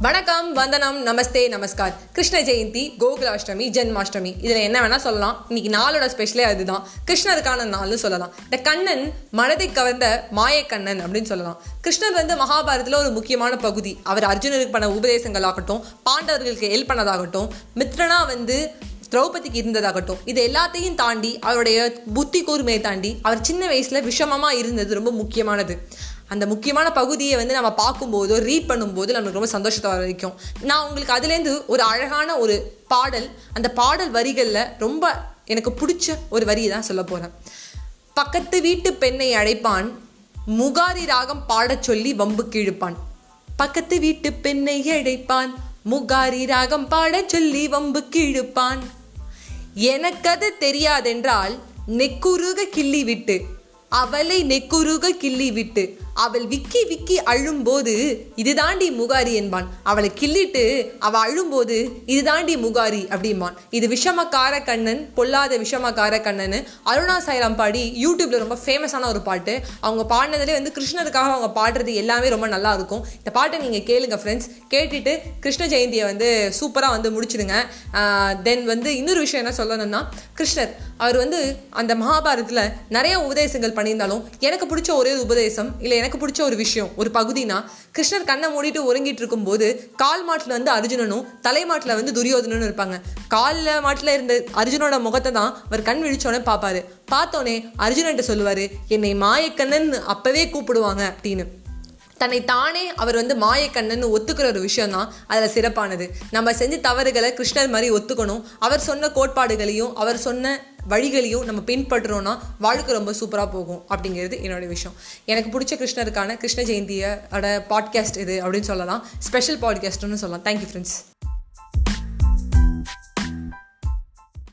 வணக்கம் வந்தனம் நமஸ்தே நமஸ்கார். கிருஷ்ண ஜெயந்தி கோகுலாஷ்டமி ஜென்மாஷ்டமி. இதில் என்ன வேணால் சொல்லலாம். இன்னைக்கு நாளோட ஸ்பெஷலே அதுதான். கிருஷ்ணருக்கான நாள்னு சொல்லலாம். இந்த கண்ணன் மனதை கவர்ந்த மாயக்கண்ணன் அப்படின்னு சொல்லலாம். கிருஷ்ணர் வந்து மகாபாரதத்தில் ஒரு முக்கியமான பகுதி. அவர் அர்ஜுனருக்கு பண்ண உபதேசங்கள் ஆகட்டும் பாண்டவர்களுக்கு ஹெல்ப் பண்ணதாகட்டும் மித்ரனா வந்து திரௌபதிக்கு இருந்ததாகட்டும் இது எல்லாத்தையும் தாண்டி அவருடைய புத்தி கூர்மையை தாண்டி அவர் சின்ன வயசில் விஷமமாக இருந்தது ரொம்ப முக்கியமானது. அந்த முக்கியமான பகுதியை வந்து நம்ம பார்க்கும்போதோ ரீட் பண்ணும்போது நம்மளுக்கு ரொம்ப சந்தோஷத்தை வர வைக்கும் நான் உங்களுக்கு அதுலேருந்து ஒரு அழகான ஒரு பாடல் அந்த பாடல் வரிகளில் ரொம்ப எனக்கு பிடிச்ச ஒரு வரியை தான் சொல்ல போகிறேன் பக்கத்து வீட்டு பெண்ணை அழைப்பான் முகாரி ராகம் பாடச் சொல்லி வம்புக்கு இழுப்பான் பக்கத்து வீட்டு பெண்ணை அழைப்பான் முகாரி ராகம் பாடச் சொல்லி வம்புக்கு இழுப்பான் எனக்கது தெரியாதென்றால் நெக்குருக கிள்ளி விட்டு அவளை நெக்குருக கிள்ளி விட்டு அவள் விக்கி விக்கி அழும்போது இதுதாண்டி முகாரி என்பான். அவளை கிள்ளிட்டு அவ அழும்போது இதுதாண்டி முகாரி அப்படிம்பான். இது விஷமக்கார கண்ணன் பொல்லாத விஷமக்கார கண்ணன். அருணா சாய்ராம் பாடி யூடியூப்ல ரொம்ப ஃபேமஸான ஒரு பாட்டு. அவங்க பாடினதுலேயே வந்து கிருஷ்ணருக்காக அவங்க பாடுறது எல்லாமே ரொம்ப நல்லா இருக்கும். இந்த பாட்டை நீங்கள் கேளுங்க ஃப்ரெண்ட்ஸ் கேட்டுட்டு கிருஷ்ண ஜெயந்தியை வந்து சூப்பராக வந்து முடிச்சிடுங்க. தென் வந்து இன்னொரு விஷயம் என்ன சொல்லணும்னா கிருஷ்ணர் அவர் வந்து அந்த மகாபாரதத்தில் நிறைய உபதேசங்கள் பண்ணியிருந்தாலும் எனக்கு பிடிச்ச ஒரே உபதேசம் இல்லை எனக்கு பிடிச்ச ஒரு விஷயம் ஒரு பகுதினா கிருஷ்ணர் கண்ணை மூடிட்டு உறங்கிட்டு இருக்கும்போது கால் மாட்டில் வந்து அர்ஜுனனும் தலை மாட்டில் வந்து துரியோதனனும் இருப்பாங்க. காலில் மாட்டில் இருந்த அர்ஜுனோட முகத்தை தான் அவர் கண் விழிச்சோடனே பார்ப்பாரு பார்த்தோன்னே அர்ஜுனன்ட்ட சொல்லுவார் என்னை மாயக்கண்ணன் அப்போவே கூப்பிடுவாங்க அப்படின்னு. தன்னை தானே அவர் வந்து மாயக்கண்ணன் ஒத்துக்கிற ஒரு விஷயம் தான் அதில் சிறப்பானது. நம்ம செஞ்ச தவறுகளை கிருஷ்ணர் மாதிரி ஒத்துக்கணும். அவர் சொன்ன கோட்பாடுகளையும் அவர் சொன்ன வழிகளையும் நம்ம பின்பற்றுறோன்னா வாழ்க்கை ரொம்ப சூப்பராக போகும் அப்படிங்கிறது என்னோட விஷயம். எனக்கு பிடிச்ச கிருஷ்ணருக்கான கிருஷ்ண ஜெயந்தியோட பாட்காஸ்ட் இது அப்படின்னு சொல்லலாம். ஸ்பெஷல் பாட்காஸ்ட்னு சொல்லலாம். Thank you friends